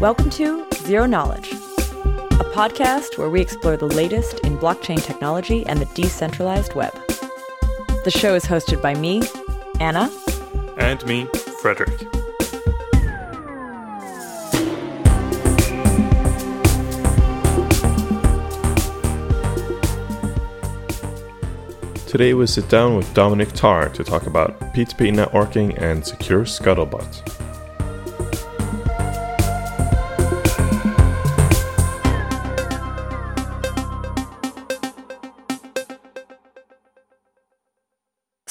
Welcome to Zero Knowledge, a podcast where we explore the latest in blockchain technology and the decentralized web. The show is hosted by me, Anna, And me, Frederick. Today we sit down with Dominic Tarr to talk about P2P networking and secure scuttlebutt.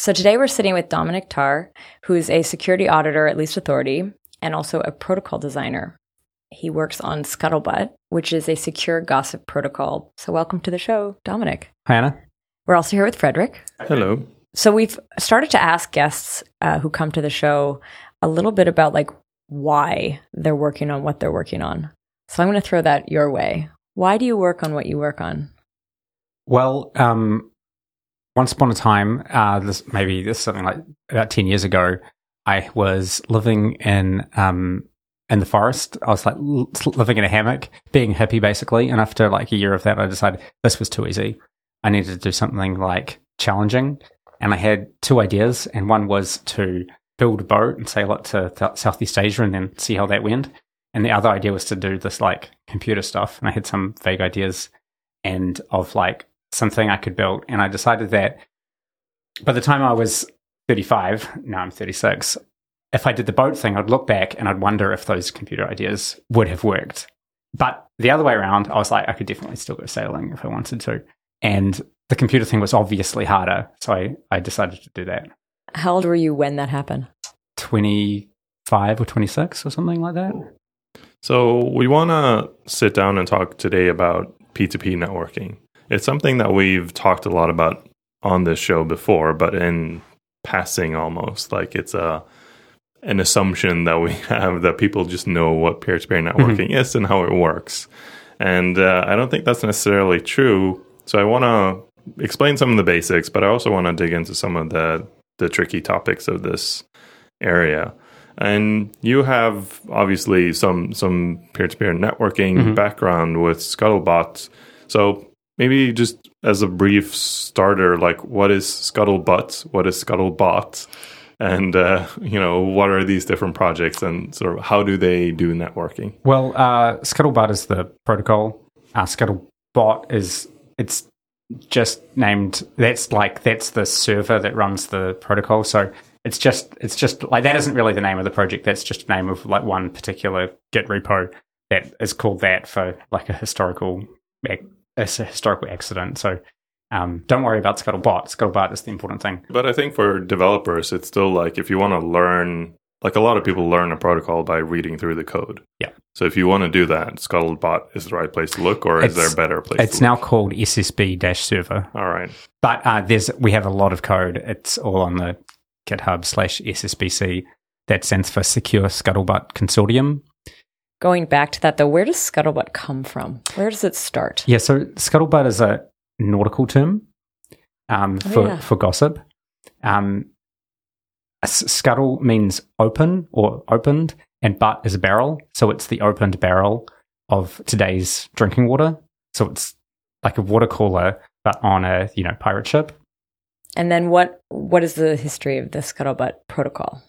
So today we're sitting with Dominic Tarr, who is a security auditor at Least Authority and also a protocol designer. He works on Scuttlebutt, which is a secure gossip protocol. So welcome to the show, Dominic. Hi, Anna. We're also here with Frederick. Hello. So we've started to ask guests uh, who come to the show a little bit about like why they're working on what they're working on. So I'm going to throw that your way. Why do you work on what you work on? Well, um, once upon a time, uh, this maybe this is something like about ten years ago, I was living in um, in the forest. I was like living in a hammock, being hippie basically. And after like a year of that, I decided this was too easy. I needed to do something like challenging. And I had two ideas, and one was to build a boat and sail it to th- Southeast Asia and then see how that went. And the other idea was to do this like computer stuff. And I had some vague ideas and of like something I could build. And I decided that by the time I was 35, now I'm 36, if I did the boat thing, I'd look back and I'd wonder if those computer ideas would have worked. But the other way around, I was like, I could definitely still go sailing if I wanted to. And the computer thing was obviously harder. So I, I decided to do that. How old were you when that happened? 25 or 26 or something like that. So, we want to sit down and talk today about P2P networking. It's something that we've talked a lot about on this show before, but in passing almost. Like it's a an assumption that we have that people just know what peer-to-peer networking is and how it works. And uh, I don't think that's necessarily true. So I want to explain some of the basics, but I also want to dig into some of the the tricky topics of this area. And you have obviously some some peer-to-peer networking background with Scuttlebutt. So maybe just as a brief starter, like what is Scuttlebutt? What is Scuttlebot? And uh, you know, what are these different projects and sort of how do they do networking? Well, uh, Scuttlebutt is the protocol. Uh, Scuttlebot is it's just named. That's like that's the server that runs the protocol. So it's just it's just like that isn't really the name of the project. That's just a name of like one particular Git repo that is called that for like a historical a historical accident. So um, don't worry about Scuttlebot. Scuttlebutt is the important thing. But I think for developers, it's still like if you want to learn, like a lot of people learn a protocol by reading through the code. Yeah. So if you want to do that, Scuttlebot is the right place to look, or is there a better place? It's now called SSB server. all right. But uh, there's we have a lot of code. It's all on the GitHub slash SSBC. That stands for Secure Scuttlebutt Consortium. Going back to that though, where does Scuttlebutt come from? Where does it start? Yeah, so Scuttlebutt is a nautical term um, Oh, for yeah. for gossip. Um, s- scuttle means open or opened, and butt is a barrel. So it's the opened barrel of today's drinking water. So it's like a water cooler, but on a you know pirate ship. And then what what is the history of the Scuttlebutt protocol?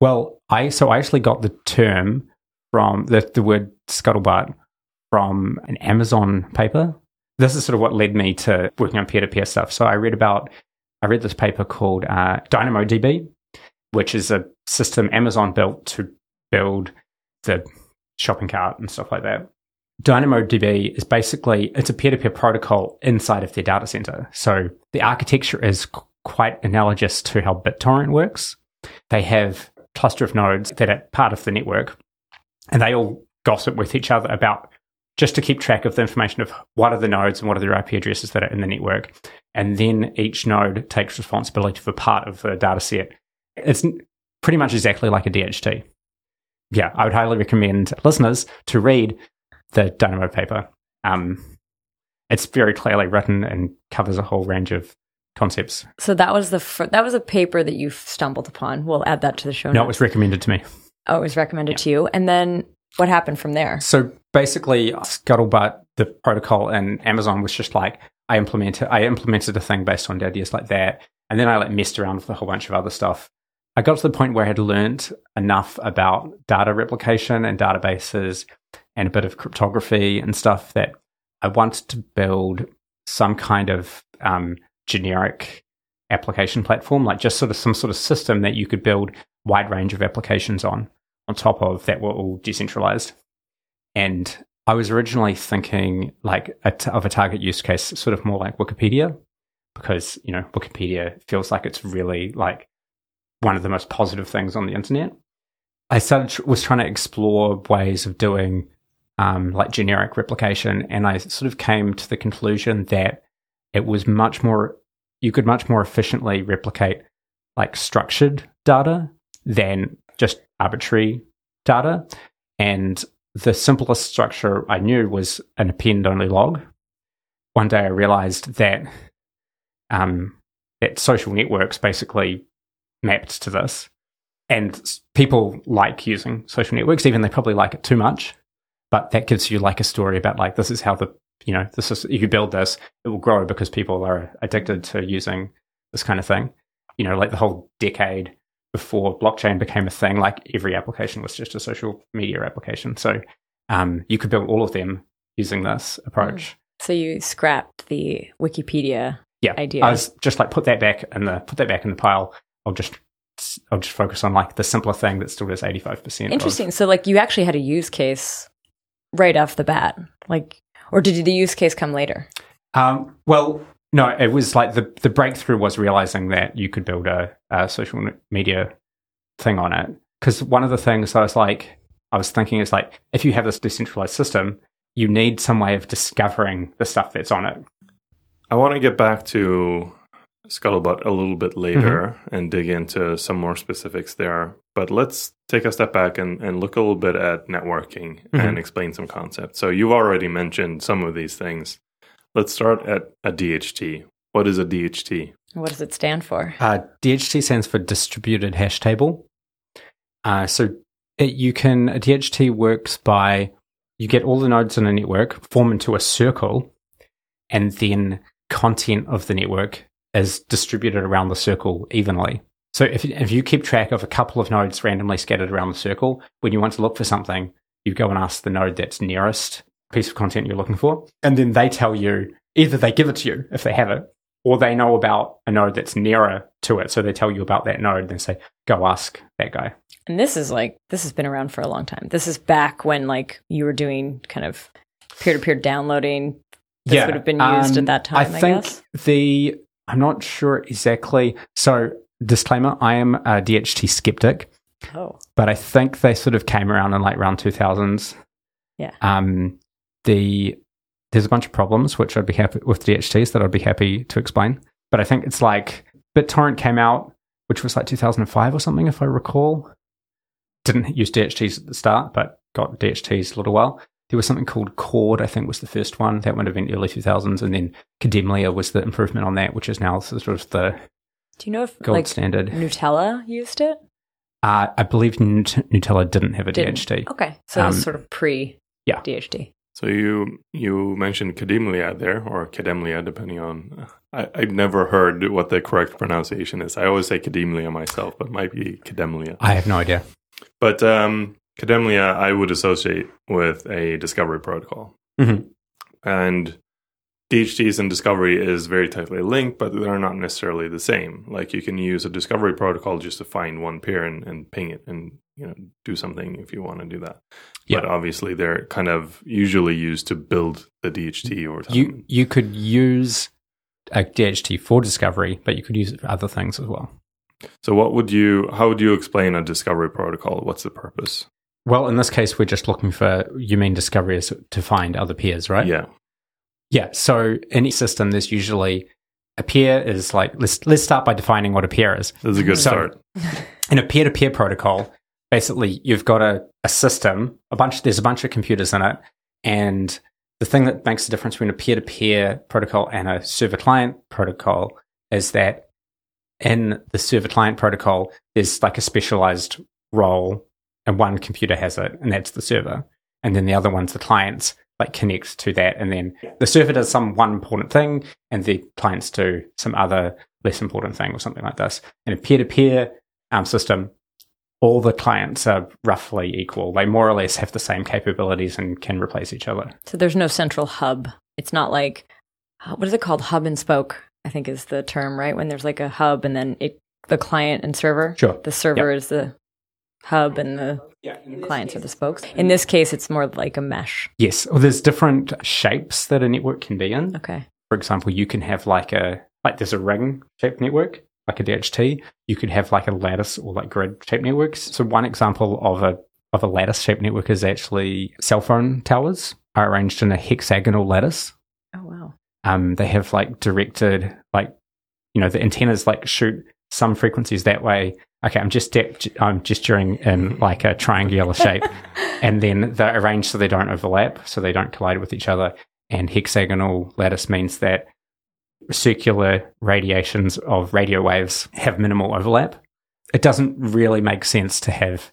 Well, I so I actually got the term from the the word scuttlebutt from an Amazon paper. This is sort of what led me to working on peer to peer stuff. So I read about I read this paper called uh, DynamoDB, which is a system Amazon built to build the shopping cart and stuff like that. DynamoDB is basically it's a peer-to-peer protocol inside of their data center. So the architecture is qu- quite analogous to how BitTorrent works. They have cluster of nodes that are part of the network, and they all gossip with each other about just to keep track of the information of what are the nodes and what are their IP addresses that are in the network. And then each node takes responsibility for part of the data set. It's pretty much exactly like a DHT. Yeah, I would highly recommend listeners to read the Dynamo paper. Um, it's very clearly written and covers a whole range of concepts. So that was the fir- that was a paper that you stumbled upon. We'll add that to the show notes. No, it was recommended to me. Oh, it was recommended to you. And then what happened from there? So basically, Scuttlebutt, the protocol and Amazon was just like I implemented. I implemented a thing based on ideas like that, and then I like messed around with a whole bunch of other stuff. I got to the point where I had learned enough about data replication and databases and a bit of cryptography and stuff that I wanted to build some kind of um, generic application platform, like just sort of some sort of system that you could build wide range of applications on, on top of that were all decentralized. And I was originally thinking like a t- of a target use case, sort of more like Wikipedia, because you know Wikipedia feels like it's really like one of the most positive things on the internet. I started was trying to explore ways of doing um, like generic replication, and I sort of came to the conclusion that it was much more you could much more efficiently replicate like structured data than just arbitrary data. And the simplest structure I knew was an append only log. One day I realized that um, that social networks basically mapped to this. And people like using social networks, even they probably like it too much. But that gives you like a story about like this is how the you know this is if you build this, it will grow because people are addicted to using this kind of thing. You know, like the whole decade before blockchain became a thing, like every application was just a social media application. So um, you could build all of them using this approach. Mm. So you scrapped the Wikipedia yeah, idea. I was just like put that back in the put that back in the pile. I'll just I'll just focus on like the simpler thing that still does eighty five percent. Interesting. Of. So like you actually had a use case right off the bat, like, or did the use case come later? Um, well, no, it was like the the breakthrough was realizing that you could build a, a social media thing on it. Because one of the things I was like, I was thinking is like, if you have this decentralized system, you need some way of discovering the stuff that's on it. I want to get back to Scuttlebutt a little bit later mm-hmm. and dig into some more specifics there. But let's take a step back and, and look a little bit at networking mm-hmm. and explain some concepts. So you've already mentioned some of these things. Let's start at a DHT. What is a DHT? What does it stand for? Uh, DHT stands for distributed hash table. Uh, so it, you can a DHT works by you get all the nodes in a network, form into a circle, and then content of the network is distributed around the circle evenly. So if, if you keep track of a couple of nodes randomly scattered around the circle, when you want to look for something, you go and ask the node that's nearest piece of content you're looking for. And then they tell you either they give it to you if they have it, or they know about a node that's nearer to it. So they tell you about that node and they say, go ask that guy. And this is like, this has been around for a long time. This is back when like you were doing kind of peer to peer downloading. This yeah, would have been used um, at that time, I, I think guess. The, I'm not sure exactly. So, disclaimer, I am a DHT skeptic. Oh. But I think they sort of came around in like around 2000s. Yeah. Um, the there's a bunch of problems which I'd be happy with DHTs that I'd be happy to explain. But I think it's like BitTorrent came out, which was like 2005 or something, if I recall. Didn't use DHTs at the start, but got DHTs a little while. There was something called Chord, I think was the first one. That would have been early 2000s. And then Kademlia was the improvement on that, which is now sort of the Do you know if gold like, standard. Gnutella used it? Uh, I believe Gnutella didn't have a didn't. DHT. Okay. So um, sort of pre yeah. DHT. So you you mentioned Kademlia there, or Kademlia, depending on. I, I've never heard what the correct pronunciation is. I always say Kademlia myself, but it might be Kademlia. I have no idea. But um, Kademlia, I would associate with a discovery protocol, mm-hmm. and DHTs and discovery is very tightly linked, but they're not necessarily the same. Like you can use a discovery protocol just to find one peer and, and ping it and you know do something if you want to do that. Yeah. But obviously they're kind of usually used to build the DHT or You you could use a DHT for discovery, but you could use it for other things as well. So what would you how would you explain a discovery protocol? What's the purpose? Well, in this case we're just looking for you mean discovery is to find other peers, right? Yeah. Yeah. So in each system, there's usually a peer is like let's let's start by defining what a peer is. That's a good so, start. In a peer-to-peer protocol, basically you've got a, a system, a bunch there's a bunch of computers in it, and the thing that makes the difference between a peer-to-peer protocol and a server-client protocol is that in the server-client protocol, there's like a specialized role and one computer has it, and that's the server. And then the other one's the clients, like connects to that. And then the server does some one important thing, and the clients do some other less important thing or something like this. In a peer to peer system, all the clients are roughly equal. They more or less have the same capabilities and can replace each other. So there's no central hub. It's not like, uh, what is it called? Hub and spoke, I think is the term, right? When there's like a hub and then it, the client and server. Sure. The server Yep. is the hub and the clients are the spokes. In this case, it's more like a mesh. Yes, well, there's different shapes that a network can be in. Okay. For example, you can have like a like there's a ring shaped network, like a DHT. You could have like a lattice or like grid shaped networks. So one example of a of a lattice shaped network is actually cell phone towers are arranged in a hexagonal lattice. Oh, wow. Um, they have like directed like you know the antennas like shoot some frequencies that way. Okay, I'm just I'm gesturing in like a triangular shape, and then they're arranged so they don't overlap, so they don't collide with each other. And hexagonal lattice means that circular radiations of radio waves have minimal overlap. It doesn't really make sense to have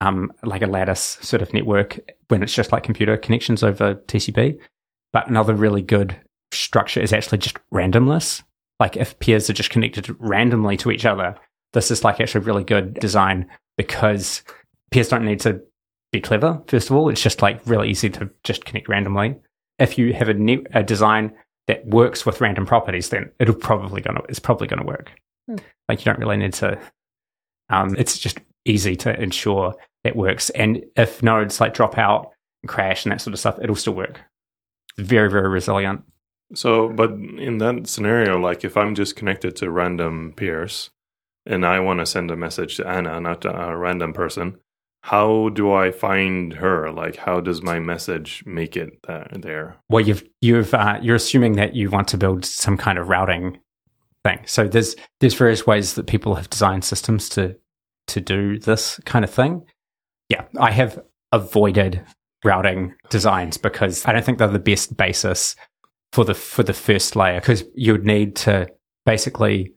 um, like a lattice sort of network when it's just like computer connections over TCP. But another really good structure is actually just randomness. Like if peers are just connected randomly to each other, this is like actually really good design because peers don't need to be clever. First of all, it's just like really easy to just connect randomly. If you have a, ne- a design that works with random properties, then it'll probably gonna it's probably gonna work. Hmm. Like you don't really need to. Um, it's just easy to ensure that works. And if nodes like drop out and crash and that sort of stuff, it'll still work. Very very resilient. So, but in that scenario, like if I'm just connected to random peers and I want to send a message to Anna, not a random person, how do I find her? Like, how does my message make it there? Well, you've you've uh, you're assuming that you want to build some kind of routing thing. So there's there's various ways that people have designed systems to to do this kind of thing. Yeah, I have avoided routing designs because I don't think they're the best basis for the for the first layer because you would need to basically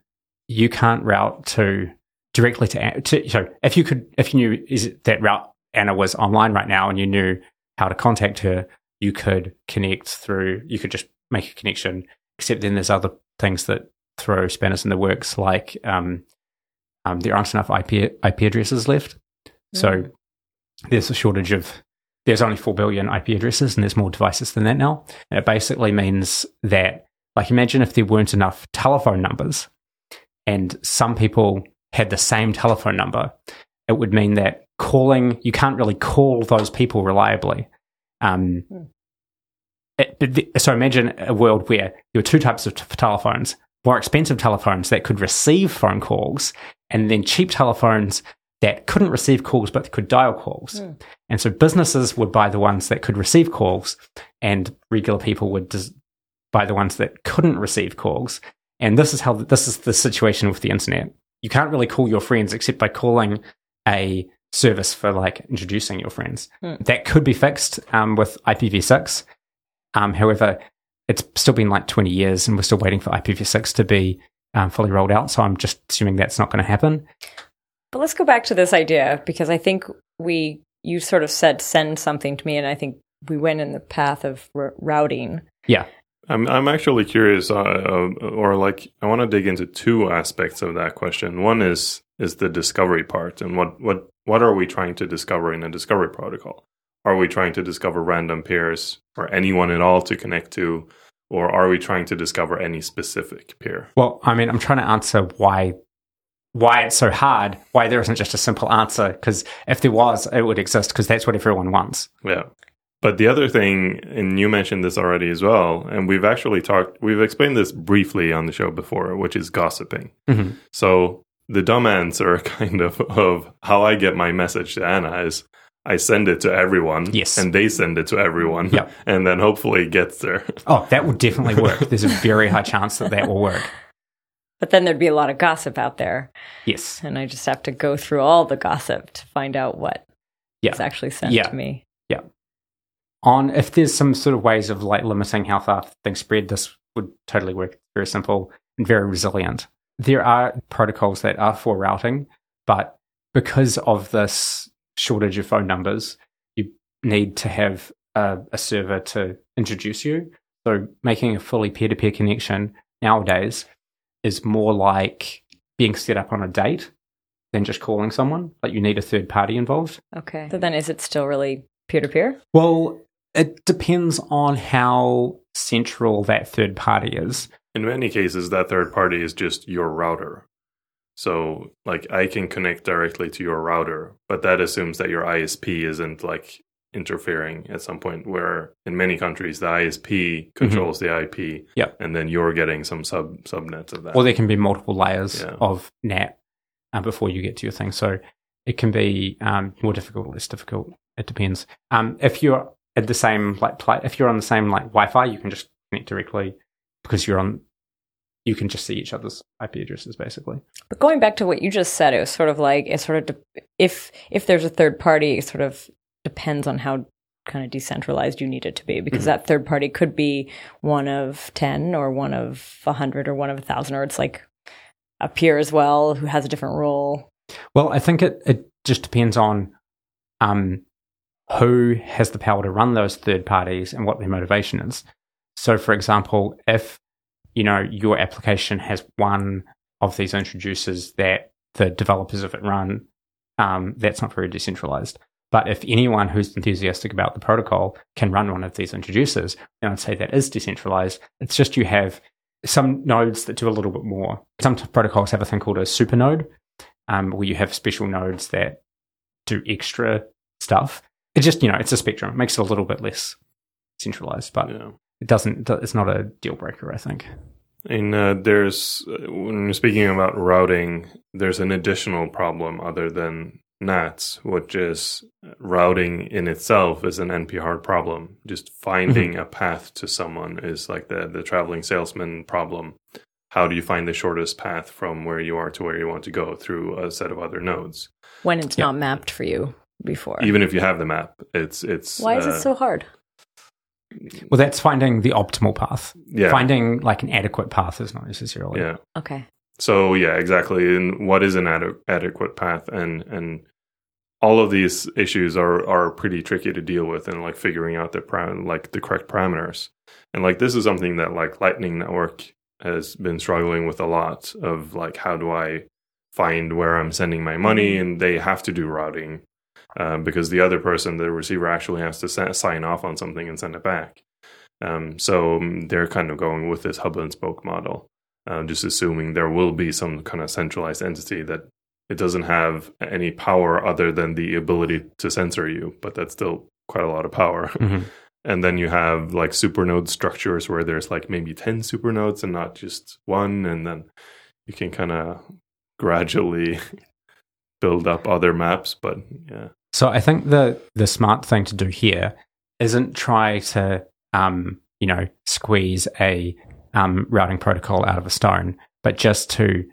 you can't route to directly to, to so if you could if you knew is it that route Anna was online right now and you knew how to contact her you could connect through you could just make a connection except then there's other things that throw spanners in the works like um, um, there aren't enough IP IP addresses left so there's a shortage of there's only 4 billion IP addresses and there's more devices than that now. And it basically means that, like, imagine if there weren't enough telephone numbers and some people had the same telephone number, it would mean that calling, you can't really call those people reliably. Um, it- it- so imagine a world where there were two types of t- telephones more expensive telephones that could receive phone calls, and then cheap telephones that couldn't receive calls but could dial calls. And so businesses would buy the ones that could receive calls, and regular people would buy the ones that couldn't receive calls. And this is how this is the situation with the internet. You can't really call your friends except by calling a service for like introducing your friends. Hmm. That could be fixed um, with IPv6. Um, however, it's still been like 20 years, and we're still waiting for IPv6 to be um, fully rolled out. So I'm just assuming that's not going to happen. But let's go back to this idea because I think we, you sort of said send something to me, and I think we went in the path of r- routing. Yeah. I'm I'm actually curious, uh, uh, or like I want to dig into two aspects of that question. One is is the discovery part, and what what what are we trying to discover in a discovery protocol? Are we trying to discover random pairs or anyone at all to connect to, or are we trying to discover any specific pair? Well, I mean, I'm trying to answer why why it's so hard. Why there isn't just a simple answer? Because if there was, it would exist. Because that's what everyone wants. Yeah. But the other thing, and you mentioned this already as well, and we've actually talked, we've explained this briefly on the show before, which is gossiping. Mhm. So the dumb answer, kind of, of how I get my message to Anna is I send it to everyone, Yes. and they send it to everyone, Yep. and then hopefully it gets there. Oh, that would definitely work. There's a very high chance that that will work. But then there'd be a lot of gossip out there, Yes. and I just have to go through all the gossip to find out what Yeah. is actually sent Yeah. to me. On if there's some sort of ways of like limiting how far things spread, this would totally work. Very simple and very resilient. There are protocols that are for routing, but because of this shortage of phone numbers, you need to have a, a server to introduce you. So making a fully peer to peer connection nowadays is more like being set up on a date than just calling someone. Like you need a third party involved. Okay. So then is it still really peer to peer? Well, it depends on how central that third party is. In many cases, that third party is just your router. So, like, I can connect directly to your router, but that assumes that your ISP isn't like interfering at some point. Where in many countries, the ISP controls the IP, Yep. and then you're getting some sub subnets of that. Or there can be multiple layers Yeah. of NAT uh, before you get to your thing. So it can be um, more difficult or less difficult. It depends. Um, if you're at the same like pla- if you're on the same like Wi-Fi, you can just connect directly because you're on. You can just see each other's IP addresses basically. But going back to what you just said, it was sort of like it sort of de- if if there's a third party, it sort of depends on how kind of decentralized you need it to be because Mm-hmm. that third party could be one of 10 or one of a 100 or one of a 1000 or it's like a peer as well who has a different role. Well, I think it, it just depends on um, who has the power to run those third parties and what their motivation is. So, for example, if you know your application has one of these introducers that the developers of it run, um, that's not very decentralized. But if anyone who's enthusiastic about the protocol can run one of these introducers, then I'd say that is decentralized. It's just you have some nodes that do a little bit more. Some protocols have a thing called a super node, um, where you have special nodes that do extra stuff. It just, you know, it's a spectrum. It makes it a little bit less centralized, but yeah. it doesn't, it's not a deal breaker, I think. And uh, there's uh, when you're speaking about routing, there's an additional problem other than NATs, which is routing in itself is an NP hard problem. Just finding a path to someone is like the the traveling salesman problem. How do you find the shortest path from where you are to where you want to go through a set of other nodes? When it's Yeah. not mapped for you before. Even if you have the map, it's it's Why is uh, it so hard? Well, that's finding the optimal path. yeah Finding like an adequate path is not necessarily. yeah. Okay. So yeah, exactly. And what is an ade- adequate path? And and all of these issues are are pretty tricky to deal with, and like figuring out the param- like the correct parameters. And like this is something that like Lightning Network has been struggling with a lot of like how do I find where I'm sending my money, and they have to do routing um, because the other person, the receiver, actually has to sa- sign off on something and send it back. Um, so um, they're kind of going with this hub and spoke model uh, just assuming there will be some kind of centralized entity that it doesn't have any power other than the ability to censor you, but that's still quite a lot of power. Mhm. And then you have like supernode structures where there's like maybe 10 supernodes and not just one. And then you can kind of gradually build up other maps. But yeah. So I think the the smart thing to do here isn't try to um, you know squeeze a um, routing protocol out of a stone, but just to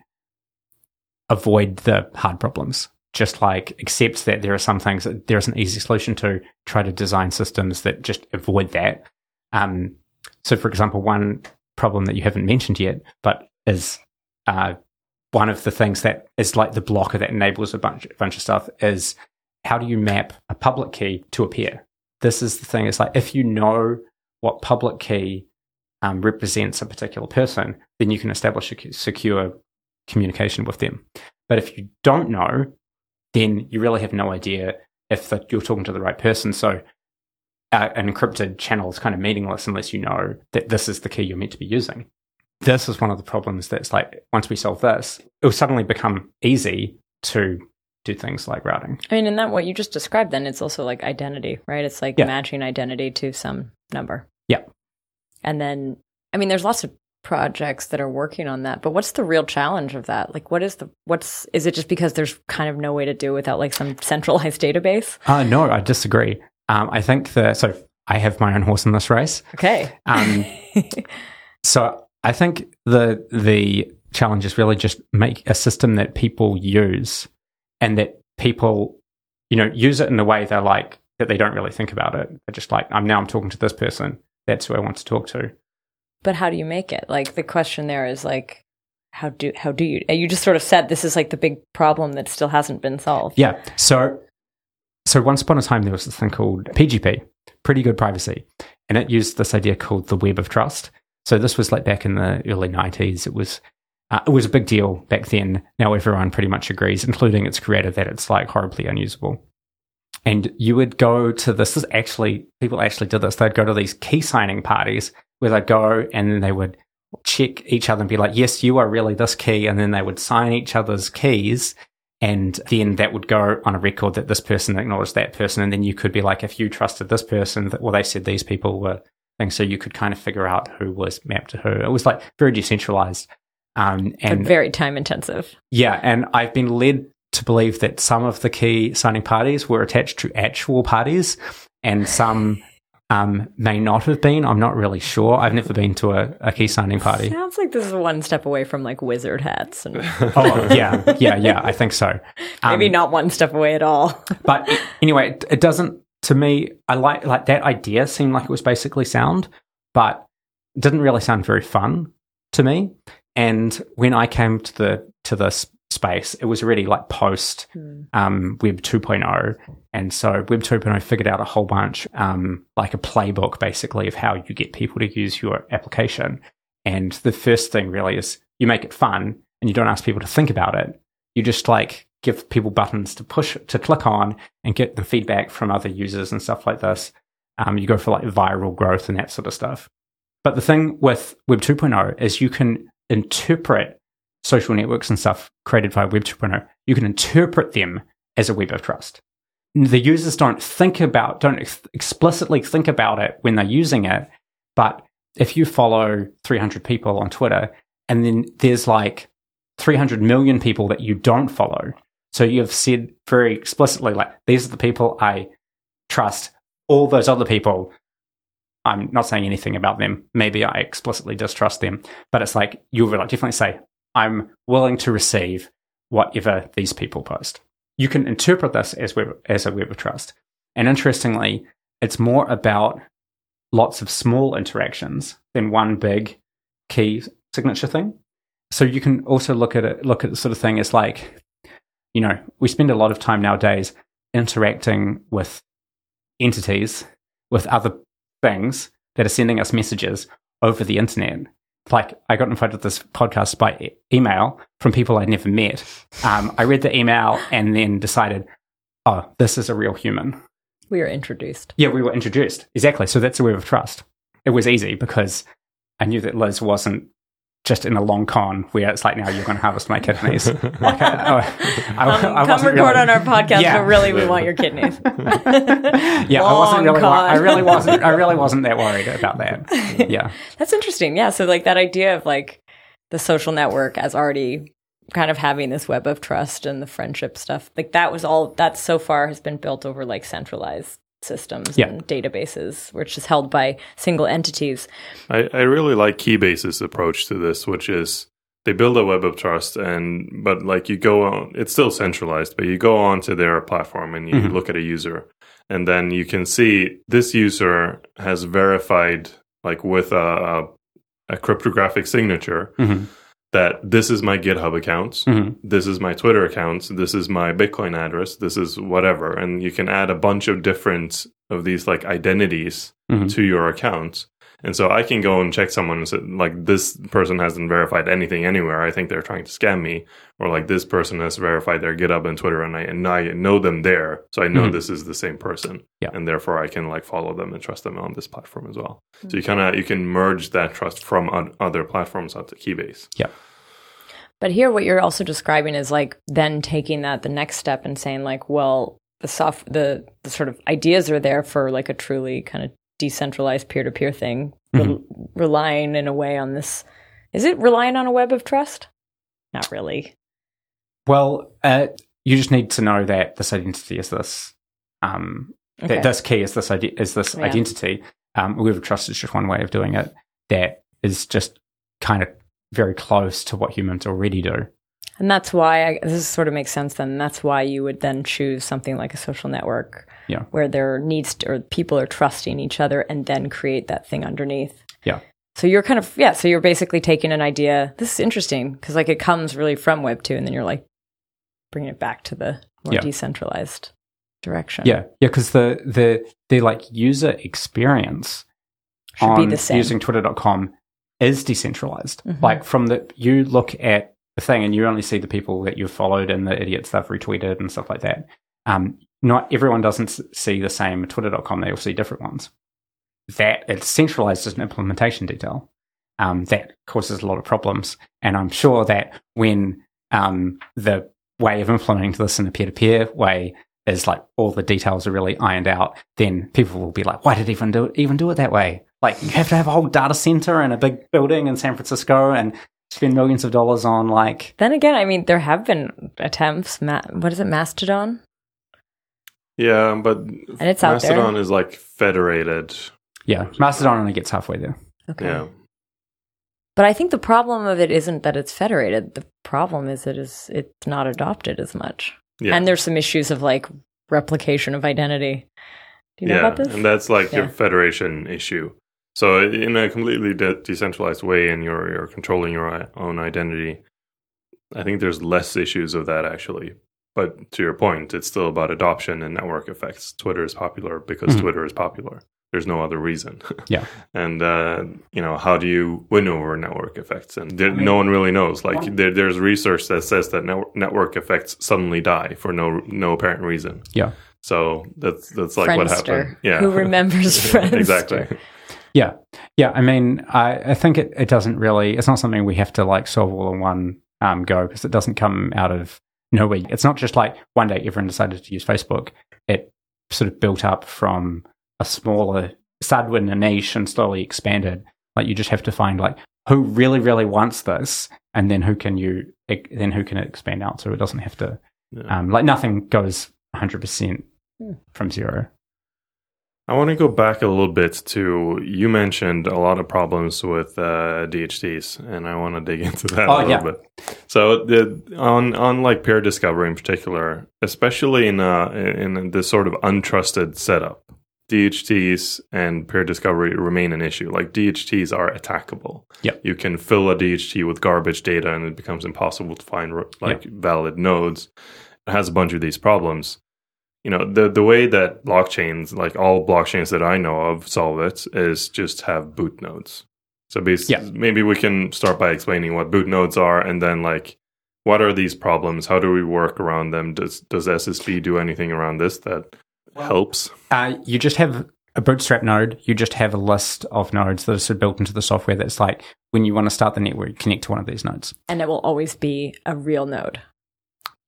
avoid the hard problems. Just like accept that there are some things that there is an easy solution to. Try to design systems that just avoid that. Um, so, for example, one problem that you haven't mentioned yet, but is uh, one of the things that is like the blocker that enables a bunch, bunch of stuff is how do you map a public key to a peer? This is the thing. It's like if you know what public key um, represents a particular person, then you can establish a secure communication with them. But if you don't know, then you really have no idea if the, you're talking to the right person. So uh, an encrypted channel is kind of meaningless unless you know that this is the key you're meant to be using. This is one of the problems that's like, once we solve this, it will suddenly become easy to do things like routing. I mean, in that what you just described, then it's also like identity, right? It's like Yeah. matching identity to some number. Yeah. And then, I mean, there's lots of projects that are working on that, but what's the real challenge of that? Like, what is the, what's, is it just because there's kind of no way to do it without like some centralized database? Uh, no, I disagree. Um, I think that, so I have my own horse in this race. Okay. Um, so I think the the challenge is really just make a system that people use and that people, you know, use it in a way they're like that they don't really think about it. They're just like, I'm now I'm talking to this person. That's who I want to talk to. but how do you make it? Like, the question there is like, how do, how do you, you just sort of said this is like the big problem that still hasn't been solved. Yeah. So so once upon a time there was this thing called PGP, pretty good privacy, and it used this idea called the web of trust. So this was like back in the early '90s. It was uh, it was a big deal back then. Now everyone pretty much agrees, including its creator, that it's like horribly unusable. And you would go to this. Is actually people actually did this. They'd go to these key signing parties where they'd go and then they would check each other and be like, "Yes, you are really this key," and then they would sign each other's keys and then that would go on a record that this person acknowledged that person and then you could be like if you trusted this person well they said these people were things so you could kind of figure out who was mapped to who it was like very decentralized um, and but very time intensive yeah and i've been led to believe that some of the key signing parties were attached to actual parties and some um, may not have been. I'm not really sure. I've never been to a, a key signing party. Sounds like this is one step away from like wizard hats. And oh yeah, yeah, yeah. I think so. Maybe um, not one step away at all. but anyway, it, it, doesn't. To me, I like like that idea. Seemed like it was basically sound, but it didn't really sound very fun to me. And when I came to the to this space. It was already like post mm. um, Web 2.0. And so Web 2.0 figured out a whole bunch, um, like a playbook basically of how you get people to use your application. And the first thing really is you make it fun and you don't ask people to think about it. You just like give people buttons to push, to click on and get the feedback from other users and stuff like this. Um, you go for like viral growth and that sort of stuff. But the thing with Web 2.0 is you can interpret social networks and stuff created by Web 2.0, you can interpret them as a web of trust. The users don't think about, don't ex- explicitly think about it when they're using it. But if you follow 300 people on Twitter and then there's like 300 million people that you don't follow, so you've said very explicitly, like, these are the people I trust. All those other people, I'm not saying anything about them. Maybe I explicitly distrust them, but it's like you like definitely say, I'm willing to receive whatever these people post. You can interpret this as, web, as a web of trust. And interestingly, it's more about lots of small interactions than one big key signature thing. So you can also look at it, look at the sort of thing as like, you know, we spend a lot of time nowadays interacting with entities, with other things that are sending us messages over the internet like I got invited to this podcast by e- email from people I'd never met. Um, I read the email and then decided, oh, this is a real human. We were introduced. Yeah, we were introduced. Exactly. So that's a web of trust. It was easy because I knew that Liz wasn't just in a long con where it's like now you're going to harvest my kidneys. like, I, I, I, um, come record really, on our podcast, yeah. but really we want your kidneys. yeah, long I wasn't really. Con. I really wasn't. I really wasn't that worried about that. Yeah, that's interesting. Yeah, so like that idea of like the social network as already kind of having this web of trust and the friendship stuff, like that was all that so far has been built over like centralized systems yeah. and databases, which is held by single entities. I, I really like Keybase's approach to this, which is they build a web of trust and but like you go on it's still centralized, but you go on to their platform and you mm-hmm. look at a user and then you can see this user has verified like with a, a, a cryptographic signature. Mm-hmm that this is my GitHub account, mm-hmm. this is my Twitter account, this is my Bitcoin address, this is whatever, and you can add a bunch of different of these like identities mm-hmm. to your account. And so I can go and check someone and say, like, this person hasn't verified anything anywhere. I think they're trying to scam me. Or like, this person has verified their GitHub and Twitter and I, and I know them there. So I know mm-hmm. this is the same person. Yeah. And therefore I can like follow them and trust them on this platform as well. Mm-hmm. So you kind of, you can merge that trust from other platforms onto Keybase. Yeah. But here, what you're also describing is like then taking that the next step and saying like, well, the soft, the, the sort of ideas are there for like a truly kind of decentralized peer-to-peer thing mm-hmm. re- relying in a way on this is it relying on a web of trust not really well uh, you just need to know that this identity is this um, okay. that this key is this ide- is this yeah. identity um, web of trust is just one way of doing it that is just kind of very close to what humans already do and that's why I, this sort of makes sense then that's why you would then choose something like a social network yeah. where there needs to, or people are trusting each other and then create that thing underneath. Yeah. So you're kind of, yeah, so you're basically taking an idea. This is interesting because like it comes really from Web 2 and then you're like bringing it back to the more yeah. decentralized. direction. Yeah, yeah, because the the the like user experience Should on be the same. using Twitter.com is decentralized. Mhm. Like from the you look at the thing and you only see the people that you've followed and the idiots they've retweeted and stuff like that. Um, not everyone doesn't see the same Twitter.com. They all see different ones. That it's centralized as an implementation detail. Um, that causes a lot of problems, and I'm sure that when um, the way of implementing this in a peer-to-peer way is like all the details are really ironed out, then people will be like, "Why did even do it? Even do it that way? Like you have to have a whole data center and a big building in San Francisco and spend millions of dollars on like Then again, I mean, there have been attempts. Ma- what is it, Mastodon? Yeah, but And it's out there. Mastodon is like federated. yeah, Mastodon only gets halfway there. Okay. Yeah. But I think the problem of it isn't that it's federated. The problem is it is it's not adopted as much. Yeah. And there's some issues of like replication of identity. Do you know yeah, about this? and that's like Yeah. a federation issue. So in a completely de- decentralized way, and you're you're controlling your own identity, I think there's less issues of that actually. But to your point, it's still about adoption and network effects. Twitter is popular because Mhm. Twitter is popular. There's no other reason. Yeah. and uh, you know, how do you win over network effects? And there, no one really knows. Like there, there's research that says that net- network effects suddenly die for no no apparent reason. Yeah. So that's that's like what happened. Yeah. Who remembers Friendster? exactly. Yeah, yeah. I mean, I, I think it, it doesn't really. It's not something we have to like solve all in one um, go because it doesn't come out of nowhere. It's not just like one day everyone decided to use Facebook. It sort of built up from a smaller, started in a niche and slowly expanded. Like you just have to find like who really, really wants this, and then who can you then who can it expand out so it doesn't have to. Yeah. Um, like nothing goes 100 percent Hmm. from zero. I want to go back a little bit to you mentioned a lot of problems with uh, DHTs, and I want to dig into that Oh, a little yeah. bit. So the on on like peer discovery in particular, especially in uh, in this sort of untrusted setup, DHTs and peer discovery remain an issue. Like DHTs are attackable. Yep. You can fill a DHT with garbage data, and it becomes impossible to find like valid nodes. It has a bunch of these problems you know the the way that blockchains like all blockchains that i know of solve it is just have boot nodes so bas- Yeah. maybe we can start by explaining what boot nodes are and then like what are these problems how do we work around them does does ssb do anything around this that helps Uh, you just have a bootstrap node. You just have a list of nodes that are sort of built into the software. That's like when you want to start the network, connect to one of these nodes. And it will always be a real node.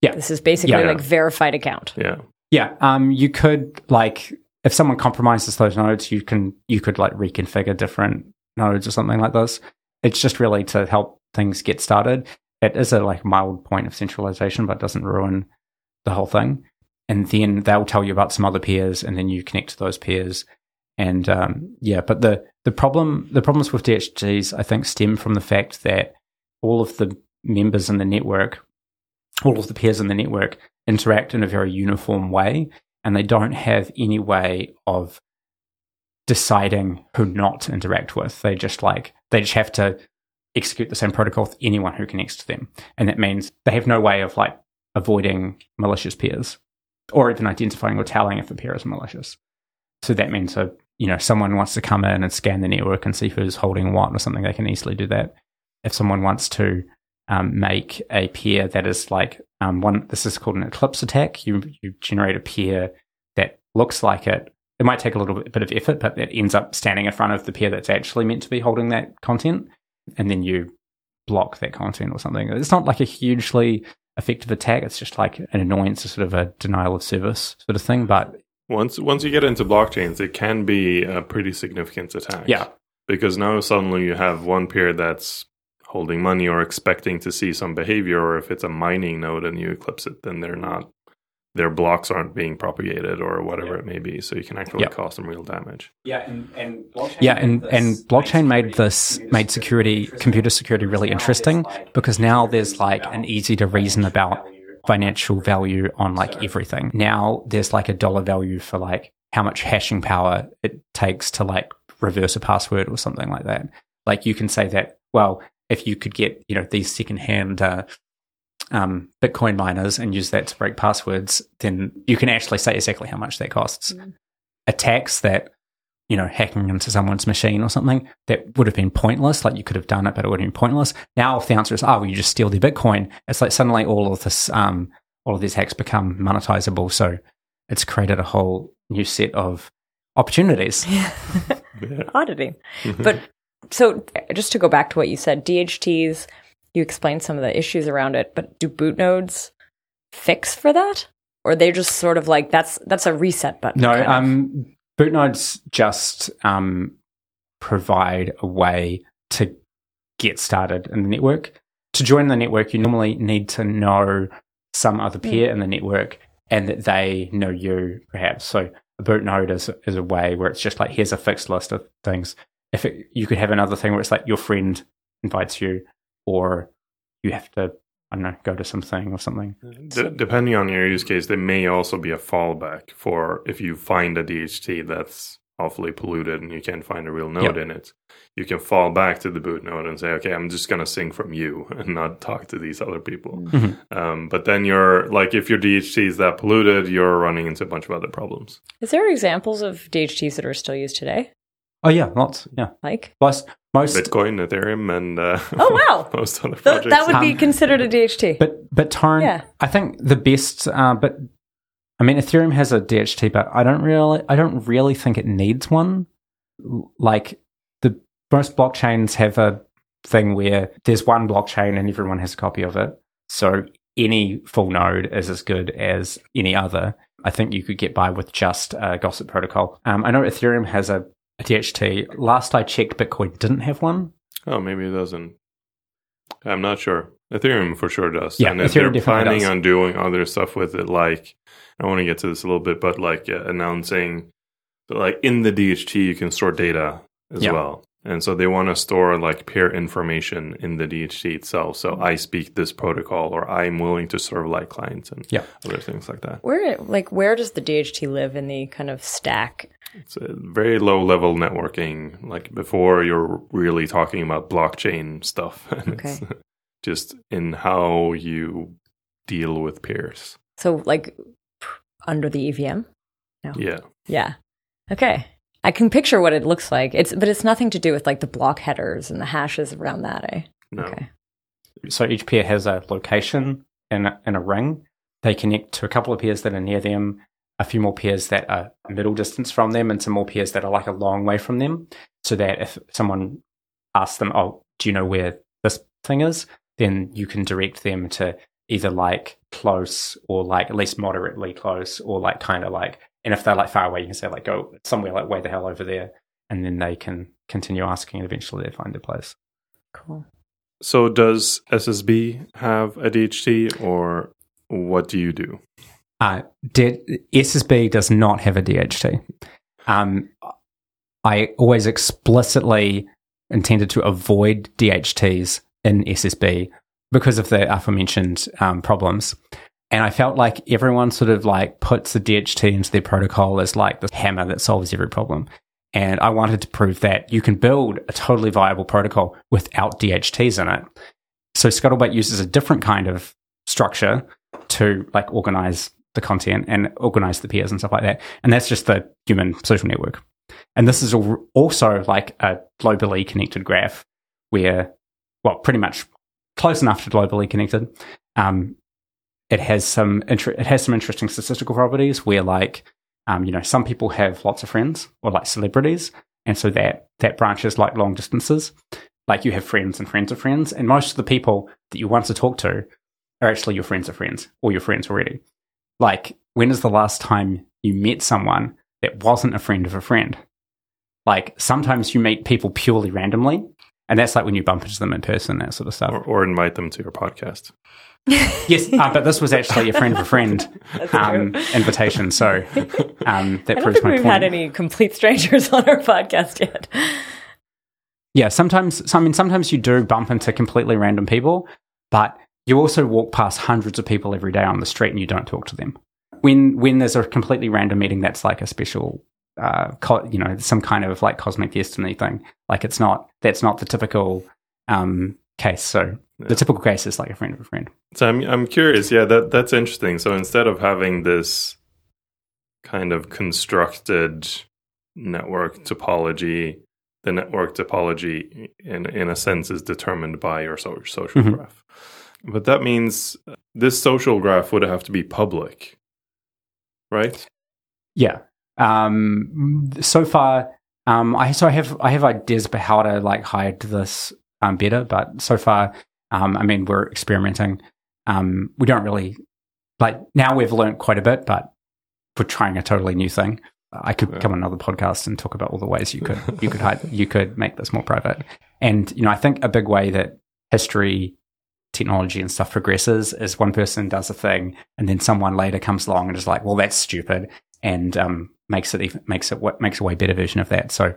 Yeah. This is basically Yeah. like verified account. yeah Yeah. Um, you could like if someone compromises those nodes, you can you could like reconfigure different nodes or something like this. It's just really to help things get started. It is a like mild point of centralization, but doesn't ruin the whole thing. And then they'll tell you about some other peers, and then you connect to those peers. And um, yeah, but the the problem the problems with DHTs I think stem from the fact that all of the members in the network, all of the peers in the network interact in a very uniform way, and they don't have any way of deciding who not to interact with. They just like they just have to execute the same protocol with anyone who connects to them, and that means they have no way of like avoiding malicious peers or even identifying or telling if a peer is malicious. So that means so you know someone wants to come in and scan the network and see who's holding what or something, they can easily do that. If someone wants to um, make a peer that is like um, one, this is called an eclipse attack. You you generate a peer that looks like it. It might take a little bit, of effort, but it ends up standing in front of the peer that's actually meant to be holding that content, and then you block that content or something. It's not like a hugely effective attack. It's just like an annoyance, a sort of a denial of service sort of thing. But once once you get into blockchains it can be a pretty significant attack yeah, because now suddenly you have one peer that's holding money or expecting to see some behavior or if it's a mining node and you eclipse it then they're not their blocks aren't being propagated or whatever Yeah. it may be so you can actually Yeah. cause some real damage Yeah, and, and blockchain yeah, and, and blockchain made this made security, computer security, really interesting because now there's like an easy to reason about financial value on like everything. Now there's like a dollar value for like how much hashing power it takes to like reverse a password or something like that. Like you can say that, well, if you could get you know these secondhand uh, um, Bitcoin miners and use that to break passwords, then you can actually say exactly how much that costs. Mm. Attacks that, you know, hacking into someone's machine or something, that would have been pointless. Like you could have done it, but it would have been pointless. Now, if the answer is, oh, well, you just steal their Bitcoin, it's like suddenly all of this, um, all of these hacks become monetizable. So it's created a whole new set of opportunities. Yeah. Oddity. but so just to go back to what you said, DHTs, you explained some of the issues around it, but do boot nodes fix for that? Or they just sort of like that's that's a reset button? No, um, boot nodes just um, provide a way to get started in the network. To join the network, you normally need to know some other peer in the network and that they know you, perhaps. So a boot node is is a way where it's just like here's a fixed list of things. If it, you could have another thing where it's like your friend invites you, or you have to I don't know go to something or something. D- depending on your use case, there may also be a fallback for if you find a DHT that's awfully polluted and you can't find a real node Yep. in it. You can fall back to the boot node and say, okay, I'm just going to sing from you and not talk to these other people. Mhm. Um, but then you're like, if your DHT is that polluted, you're running into a bunch of other problems. Is there examples of DHTs that are still used today? Oh yeah, lots. Yeah, Like plus most. Bitcoin, Ethereum, and uh, Oh, wow. most other th- that would be Um, considered a DHT. But but Torrent, Yeah. I think the best. Uh, but I mean, Ethereum has a DHT, but I don't really, I don't really think it needs one. Like the most blockchains have a thing where there's one blockchain and everyone has a copy of it, so any full node is as good as any other. I think you could get by with just a Gossip protocol. Um, I know Ethereum has a, a DHT. Last I checked, Bitcoin didn't have one. Oh, maybe it doesn't. I'm not sure. Ethereum for sure does. Yeah, and if Ethereum they're planning does. on doing other stuff with it, like I want to get to this a little bit, but like uh, announcing, that, like in the DHT, you can store data as Yeah. well. And so they want to store like peer information in the DHT itself. So I speak this protocol, or I'm willing to serve like clients and Yeah. other things like that. where like where does the DHT live in the kind of stack? It's a very low level networking, like before you're really talking about blockchain stuff. And it's Okay. just in how you deal with peers. So like under the EVM? No. Yeah. Yeah. Okay. I can picture what it looks like. It's but it's nothing to do with like the block headers and the hashes around that, eh? No. Okay. so each peer has a location in a, in a ring. They connect to a couple of peers that are near them, a few more peers that are middle distance from them, and some more peers that are like a long way from them. So that if someone asks them, "Oh, do you know where this thing is?" then you can direct them to either like close or like at least moderately close or like kind of like. And if they're like far away, you can say like go somewhere like way the hell over there, and then they can continue asking, and eventually they find their place. Cool. So does SSB have a DHT or what do you do? Uh, SSB does not have a DHT. Um, I always explicitly intended to avoid DHTs in SSB because of the aforementioned um, problems. And I felt like everyone sort of like puts the DHT into their protocol as like the hammer that solves every problem. And I wanted to prove that you can build a totally viable protocol without DHTs in it. So Scuttlebutt uses a different kind of structure to like organize the content and organize the peers and stuff like that. And that's just the human social network. And this is also like a globally connected graph where, well, pretty much close enough to globally connected. Um, it has some inter- it has some interesting statistical properties where like um, you know some people have lots of friends or like celebrities and so that that branches like long distances like you have friends and friends of friends and most of the people that you want to talk to are actually your friends of friends or your friends already like when is the last time you met someone that wasn't a friend of a friend like sometimes you meet people purely randomly and that's like when you bump into them in person that sort of stuff Or, or invite them to your podcast? Yes, uh, but this was actually a friend of a friend um, invitation. So um, that I don't proves think my we've point. had any complete strangers on our podcast yet. yeah, sometimes. I mean, sometimes you do bump into completely random people, but you also walk past hundreds of people every day on the street and you don't talk to them. When when there's a completely random meeting, that's like a special, uh, co- you know, some kind of like cosmic destiny thing. Like it's not that's not the typical um, case. So The typical case is like a friend of a friend. So I'm I'm curious. Yeah, that that's interesting. So instead of having this kind of constructed network topology, the network topology in in a sense is determined by your so- social Mhm. graph. But that means this social graph would have to be public, right? Yeah. Um, so far, um, I so I have I have ideas about how to like hide this um, better, but so far, um, I mean, we're experimenting. Um, we don't really like now. We've learned quite a bit, but we're trying a totally new thing. I could Yeah. come on another podcast and talk about all the ways you could you could hide you could make this more private. And you know, I think a big way that history, technology, and stuff progresses is one person does a thing, and then someone later comes along and is like, "Well, that's stupid," and um, makes it even, makes it what makes a way better version of that. So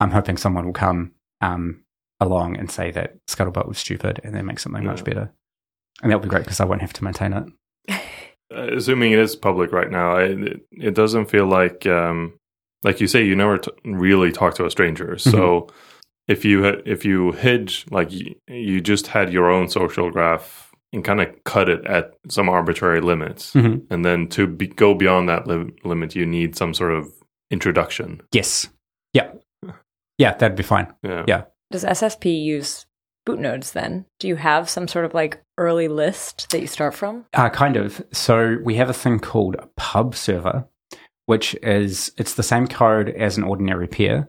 I'm hoping someone will come um, along and say that Scuttlebutt was stupid, and then make something much better. And that would be great because I won't have to maintain it. Uh, assuming it is public right now, I, it, it doesn't feel like, um, like you say, you never t- really talk to a stranger. So if you had, if you hid, like you, you just had your own social graph and kind of cut it at some arbitrary limits, Mhm. and then to be, go beyond that li- limit, you need some sort of introduction. Yes. Yeah. Yeah, that'd be fine. Yeah. Yeah. Does SSB use boot nodes then? Do you have some sort of like early list that you start from? Uh, kind of. So we have a thing called a pub server, which is it's the same code as an ordinary peer.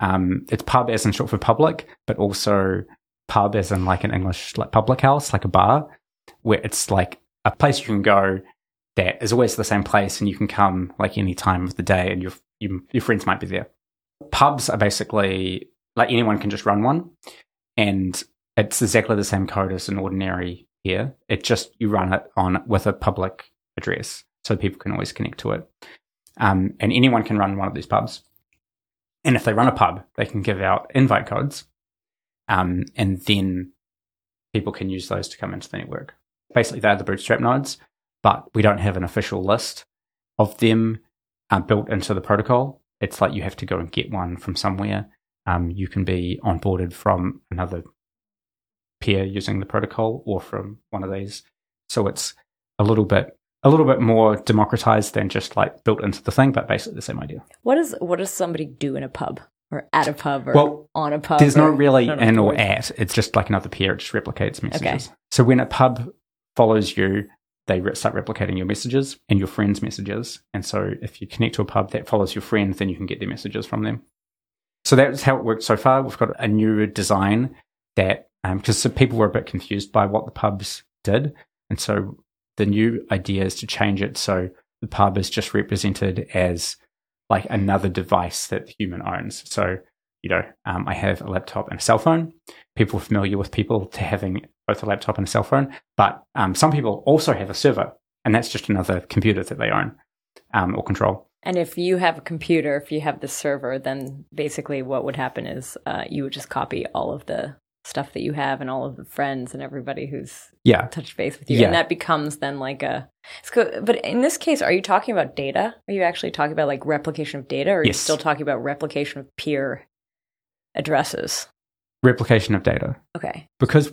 Um, it's pub as in short for public, but also pub as in like an English like public house, like a bar, where it's like a place you can go that is always the same place, and you can come like any time of the day, and your you, your friends might be there. Pubs are basically like anyone can just run one, and it's exactly the same code as an ordinary here. It just you run it on with a public address, so people can always connect to it. Um, and anyone can run one of these pubs. And if they run a pub, they can give out invite codes, um, and then people can use those to come into the network. Basically, they're the Bootstrap nodes, but we don't have an official list of them uh, built into the protocol. It's like you have to go and get one from somewhere. Um, you can be onboarded from another peer using the protocol or from one of these. So it's a little bit a little bit more democratized than just like built into the thing, but basically the same idea. What does what does somebody do in a pub or at a pub or Well, on a pub? There's or- no really in or at. It's just like another peer. It just replicates messages. Okay. So when a pub follows you, they start replicating your messages and your friends' messages. And so if you connect to a pub that follows your friend, then you can get their messages from them. So that's how it worked so far. We've got a new design that um, because people were a bit confused by what the pubs did, and so the new idea is to change it so the pub is just represented as like another device that the human owns. So you know, um, I have a laptop and a cell phone. People familiar with people to having both a laptop and a cell phone, but um, some people also have a server, and that's just another computer that they own um, or control. And if you have a computer, if you have the server, then basically what would happen is uh, you would just copy all of the stuff that you have and all of the friends and everybody who's Yeah, touched base with you, Yeah. and that becomes then like a. It's co- but in this case, are you talking about data? Are you actually talking about like replication of data, or are you still talking about replication of peer addresses? replication of data. Okay, because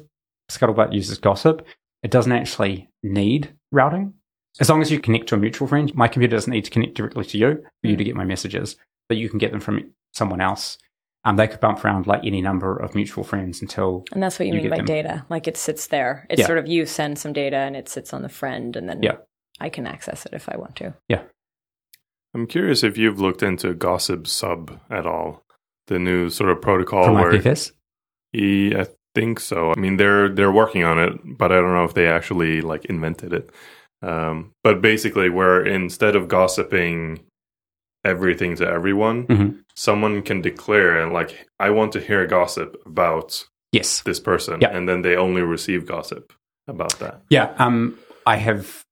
Scuttlebutt uses gossip, it doesn't actually need routing. As long as you connect to a mutual friend, my computer doesn't need to connect directly to you for you to hmm. get my messages, but you can get them from someone else. Um, they could bump around like any number of mutual friends until and that's what you, You mean by them. data. Like it sits there. It's Yeah. sort of you send some data, and it sits on the friend, and then Yeah. I can access it if I want to. Yeah. I'm curious if you've looked into Gossip Sub at all, the new sort of protocol from where IPFS. Yeah, I think so. I mean, they're they're working on it, but I don't know if they actually like invented it. Um, but basically, where instead of gossiping everything to everyone, Mhm. someone can declare and like, I want to hear gossip about Yes. this person, Yeah. and then they only receive gossip about that. Yeah. Um, I have.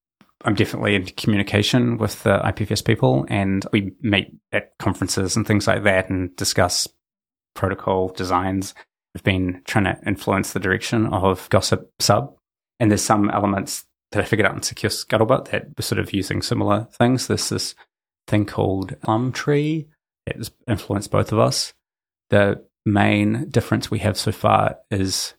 I'm definitely in communication with the IPFS people, and we meet at conferences and things like that, and discuss protocol designs. I've been trying to influence the direction of Gossip Sub, and there's some elements that I figured out in Secure Scuttlebutt that were sort of using similar things. There's this thing called Plumtree has influenced both of us. The main difference we have so far is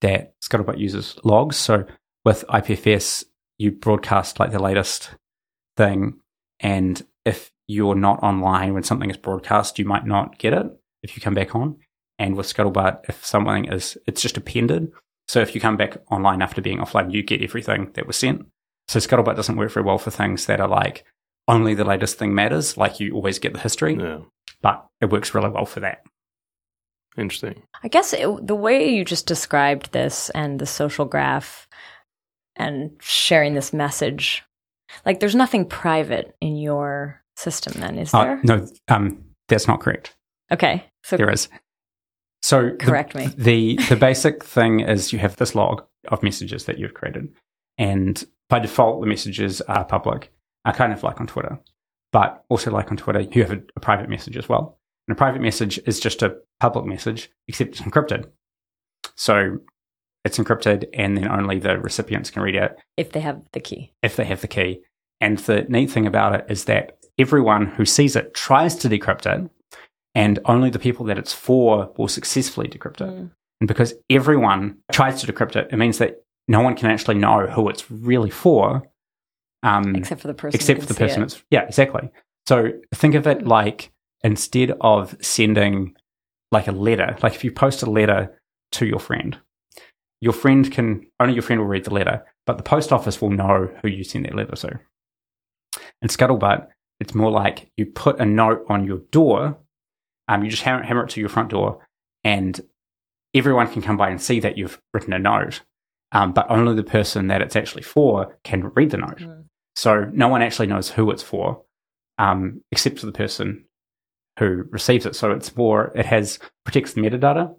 that Scuttlebutt uses logs. So with IPFS, you broadcast like the latest thing, and if you're not online when something is broadcast, you might not get it if you come back on. And with Scuttlebutt, if something is, it's just appended. So if you come back online after being offline, you get everything that was sent. So Scuttlebutt doesn't work very well for things that are like only the latest thing matters, like you always get the history, Yeah. but it works really well for that. Interesting. I guess it, the way you just described this and the social graph and sharing this message, like there's nothing private in your system then, is Uh, there? no, um, that's not correct. Okay. So There is. So the- Correct me. The the basic thing is you have this log of messages that you've created, and by default the messages are public, are kind of like on Twitter, but also like on Twitter you have a, a private message as well. And a private message is just a public message, except it's encrypted. So it's encrypted, and then only the recipients can read it if they have the key. if they have the key. And the neat thing about it is that everyone who sees it tries to decrypt it, and only the people that it's for will successfully decrypt it. Mm. And because everyone tries to decrypt it, it means that no one can actually know who it's really for. Um, Except for the person. except for the person it. it's yeah exactly so think of it like instead of sending like a letter like if you post a letter to your friend your friend can only your friend will read the letter but the post office will know who you sent that letter to in scuttlebutt it's more like you put a note on your door um, you just hammer, hammer it to your front door and everyone can come by and see that you've written a note um, but only the person that it's actually for can read the note Mm. So no one actually knows who it's for, um, except for the person who receives it. So it's more, it has protects the metadata.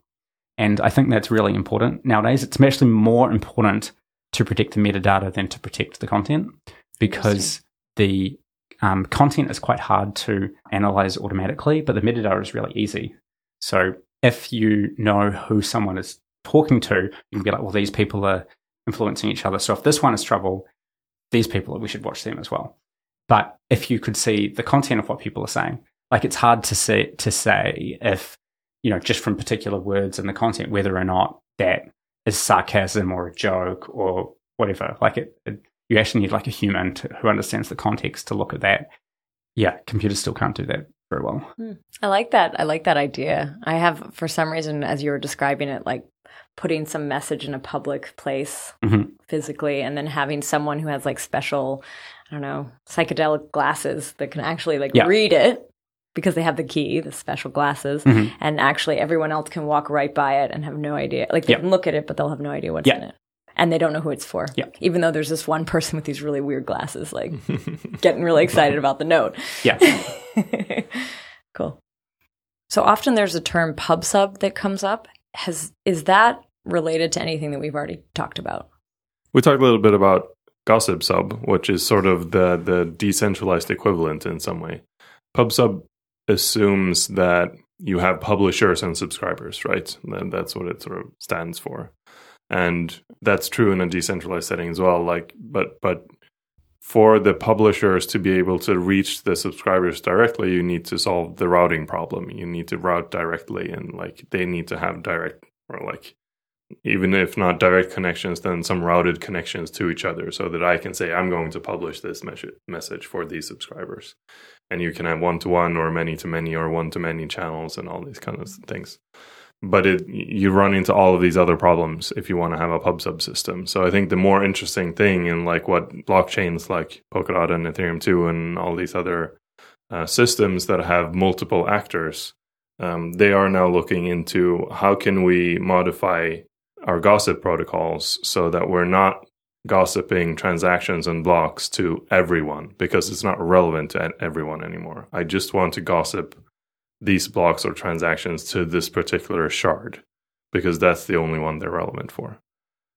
And I think that's really important nowadays. It's actually more important to protect the metadata than to protect the content because the um, content is quite hard to analyze automatically, but the metadata is really easy. So if you know who someone is talking to, you can be like, well, these people are influencing each other. So if this one is trouble, these people, we should watch them as well. But if you could see the content of what people are saying, like it's hard to say to say if you know just from particular words and the content whether or not that is sarcasm or a joke or whatever. Like it, it you actually need like a human to, who understands the context to look at that. Yeah, computers still can't do that very well. Hmm. I like that. I like that idea. I have, for some reason, as you were describing it, like putting some message in a public place Mhm. physically, and then having someone who has like special, I don't know, psychedelic glasses that can actually like Yeah. read it because they have the key, the special glasses, Mhm. and actually everyone else can walk right by it and have no idea. Like they Yeah. can look at it, but they'll have no idea what's Yeah. in it. And they don't know who it's for. Even though there's this one person with these really weird glasses, like getting really excited about the note. Yeah. cool. So often there's a term pub sub that comes up. Has is that related to anything that we've already talked about? We talked a little bit about Gossip Sub, which is sort of the the decentralized equivalent in some way. PubSub assumes that you have publishers and subscribers, right? And that's what it sort of stands for. And that's true in a decentralized setting as well. Like but but for the publishers to be able to reach the subscribers directly, you need to solve the routing problem. You need to route directly and like they need to have direct or like even if not direct connections, then some routed connections to each other so that I can say, I'm going to publish this message for these subscribers. And you can have one to one or many to many or one to many channels and all these kind of things. But it, you run into all of these other problems if you want to have a pub sub system. So I think the more interesting thing in like what blockchains like Polkadot and Ethereum 2 and all these other uh, systems that have multiple actors, um, they are now looking into how can we modify our gossip protocols so that we're not gossiping transactions and blocks to everyone because it's not relevant to everyone anymore. I just want to gossip these blocks or transactions to this particular shard because that's the only one they're relevant for.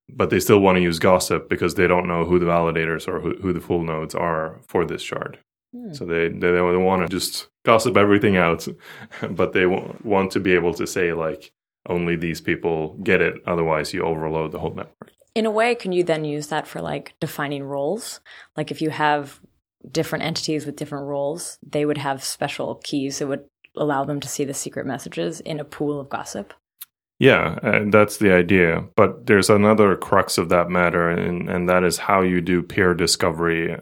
But they still want to use gossip because they don't know who the validators or who, who the full nodes are for this shard. Hmm. So they, they, they want to just gossip everything out, but they want to be able to say, like, only these people get it. Otherwise, you overload the whole network. In a way, can you then use that for like defining roles? Like if you have different entities with different roles, they would have special keys that would allow them to see the secret messages in a pool of gossip. Yeah, and that's the idea. But there's another crux of that matter, and, and that is how you do peer discovery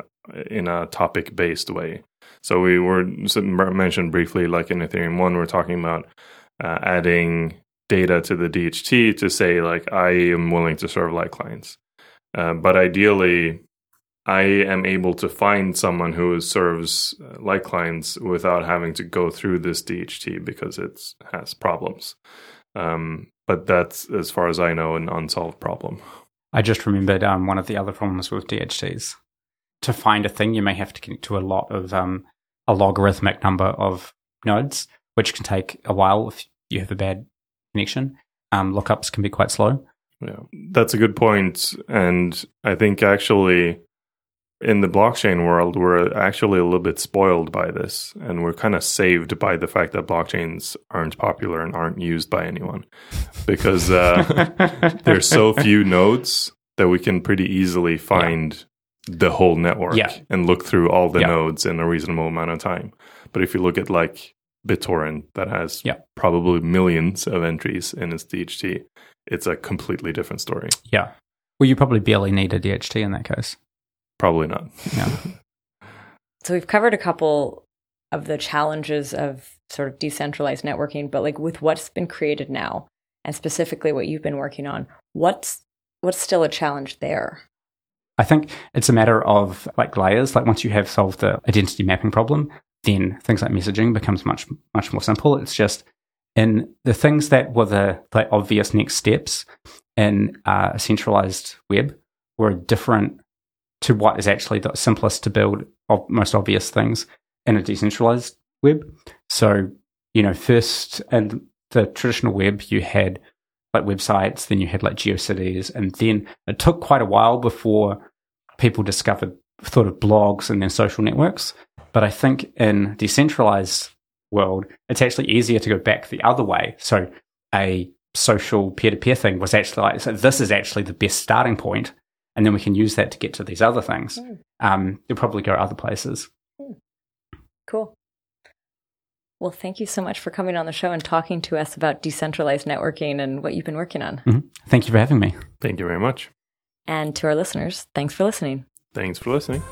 in a topic based way. So we were mentioned briefly, like in Ethereum 1, we're talking about uh, adding data to the DHT to say, like, I am willing to serve light clients. Uh, but ideally, I am able to find someone who serves uh, light clients without having to go through this DHT because it has problems. Um, but that's, as far as I know, an unsolved problem. I just remembered um, one of the other problems with DHTs. To find a thing, you may have to connect to a lot of um, a logarithmic number of nodes, which can take a while if you have a bad connection. Um, lookups can be quite slow. Yeah, that's a good point. And I think actually in the blockchain world, we're actually a little bit spoiled by this, and we're kind of saved by the fact that blockchains aren't popular and aren't used by anyone because uh, there's so few nodes that we can pretty easily find yeah. the whole network yeah. and look through all the yeah. nodes in a reasonable amount of time. But if you look at like BitTorrent, that has probably millions of entries in its DHT, it's a completely different story. Yeah. Well, you probably barely need a DHT in that case. Probably not. Yeah. so we've covered a couple of the challenges of sort of decentralized networking, but like with what's been created now and specifically what you've been working on, what's what's still a challenge there? I think it's a matter of like layers. Like once you have solved the identity mapping problem, then things like messaging becomes much much more simple. It's just in the things that were the, the obvious next steps in uh, a centralized web were different to what is actually the simplest to build of most obvious things in a decentralized web. So, you know, first in the traditional web, you had like websites, then you had like GeoCities, and then it took quite a while before people discovered thought of blogs and then social networks. But I think in decentralized world, it's actually easier to go back the other way. So a social peer-to-peer thing was actually like, so this is actually the best starting point and then we can use that to get to these other things. Mm. Um, you'll probably go other places. Mm. Cool. Well, thank you so much for coming on the show and talking to us about decentralized networking and what you've been working on. Mm-hmm. Thank you for having me. Thank you very much. And to our listeners, thanks for listening. Thanks for listening.